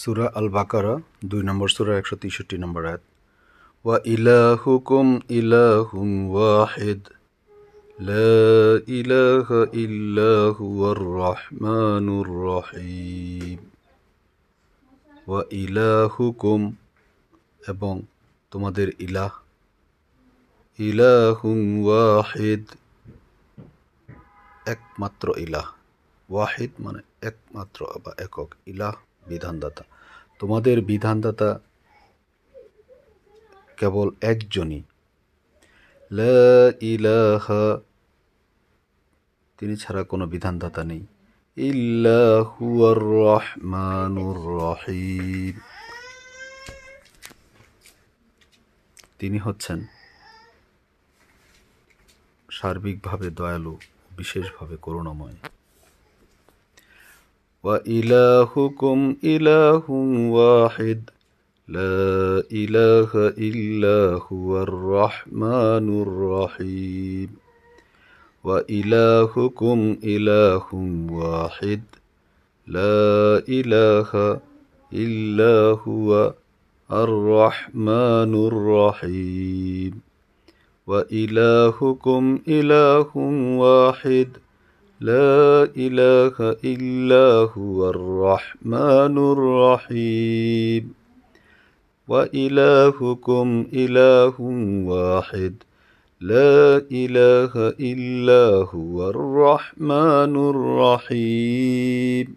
সুরা আল বাকারা দুই নম্বর সুরা, একশো তেষট্টি নম্বর আয়াত। ওয়া ইলাহুকুম ইলাহুম ওয়াহিদ ইলাহা হুয়ার রহমানুর রহিম। ওয়া ইলাহুকুম, এবং তোমাদের ইলাহ। ইলাহুম ওয়াহিদ, একমাত্র ইলাহ। ওয়াহিদ মানে একমাত্র বা একক ইলাহ। বিধানদাতা। তোমাদের বিধানদাতা কেবল একজনই। ল ইলাহা, তিনি ছাড়া কোনো বিধানদাতা নেই। ইল্লাহুয়ার রহমানুর রহিম তিনি হচ্ছেন সার্বিকভাবে দয়ালু, বিশেষভাবে করুণাময়। وإلهكم إله واحد. لا إله إلا هو الرحمن الرحيم. وإلهكم إله واحد. لا إله إلا هو الرحمن الرحيم. وإلهكم إله واحد. لا إله إلا هو الرحمن الرحيم. وإلهكم إله واحد. لا إله إلا هو الرحمن الرحيم.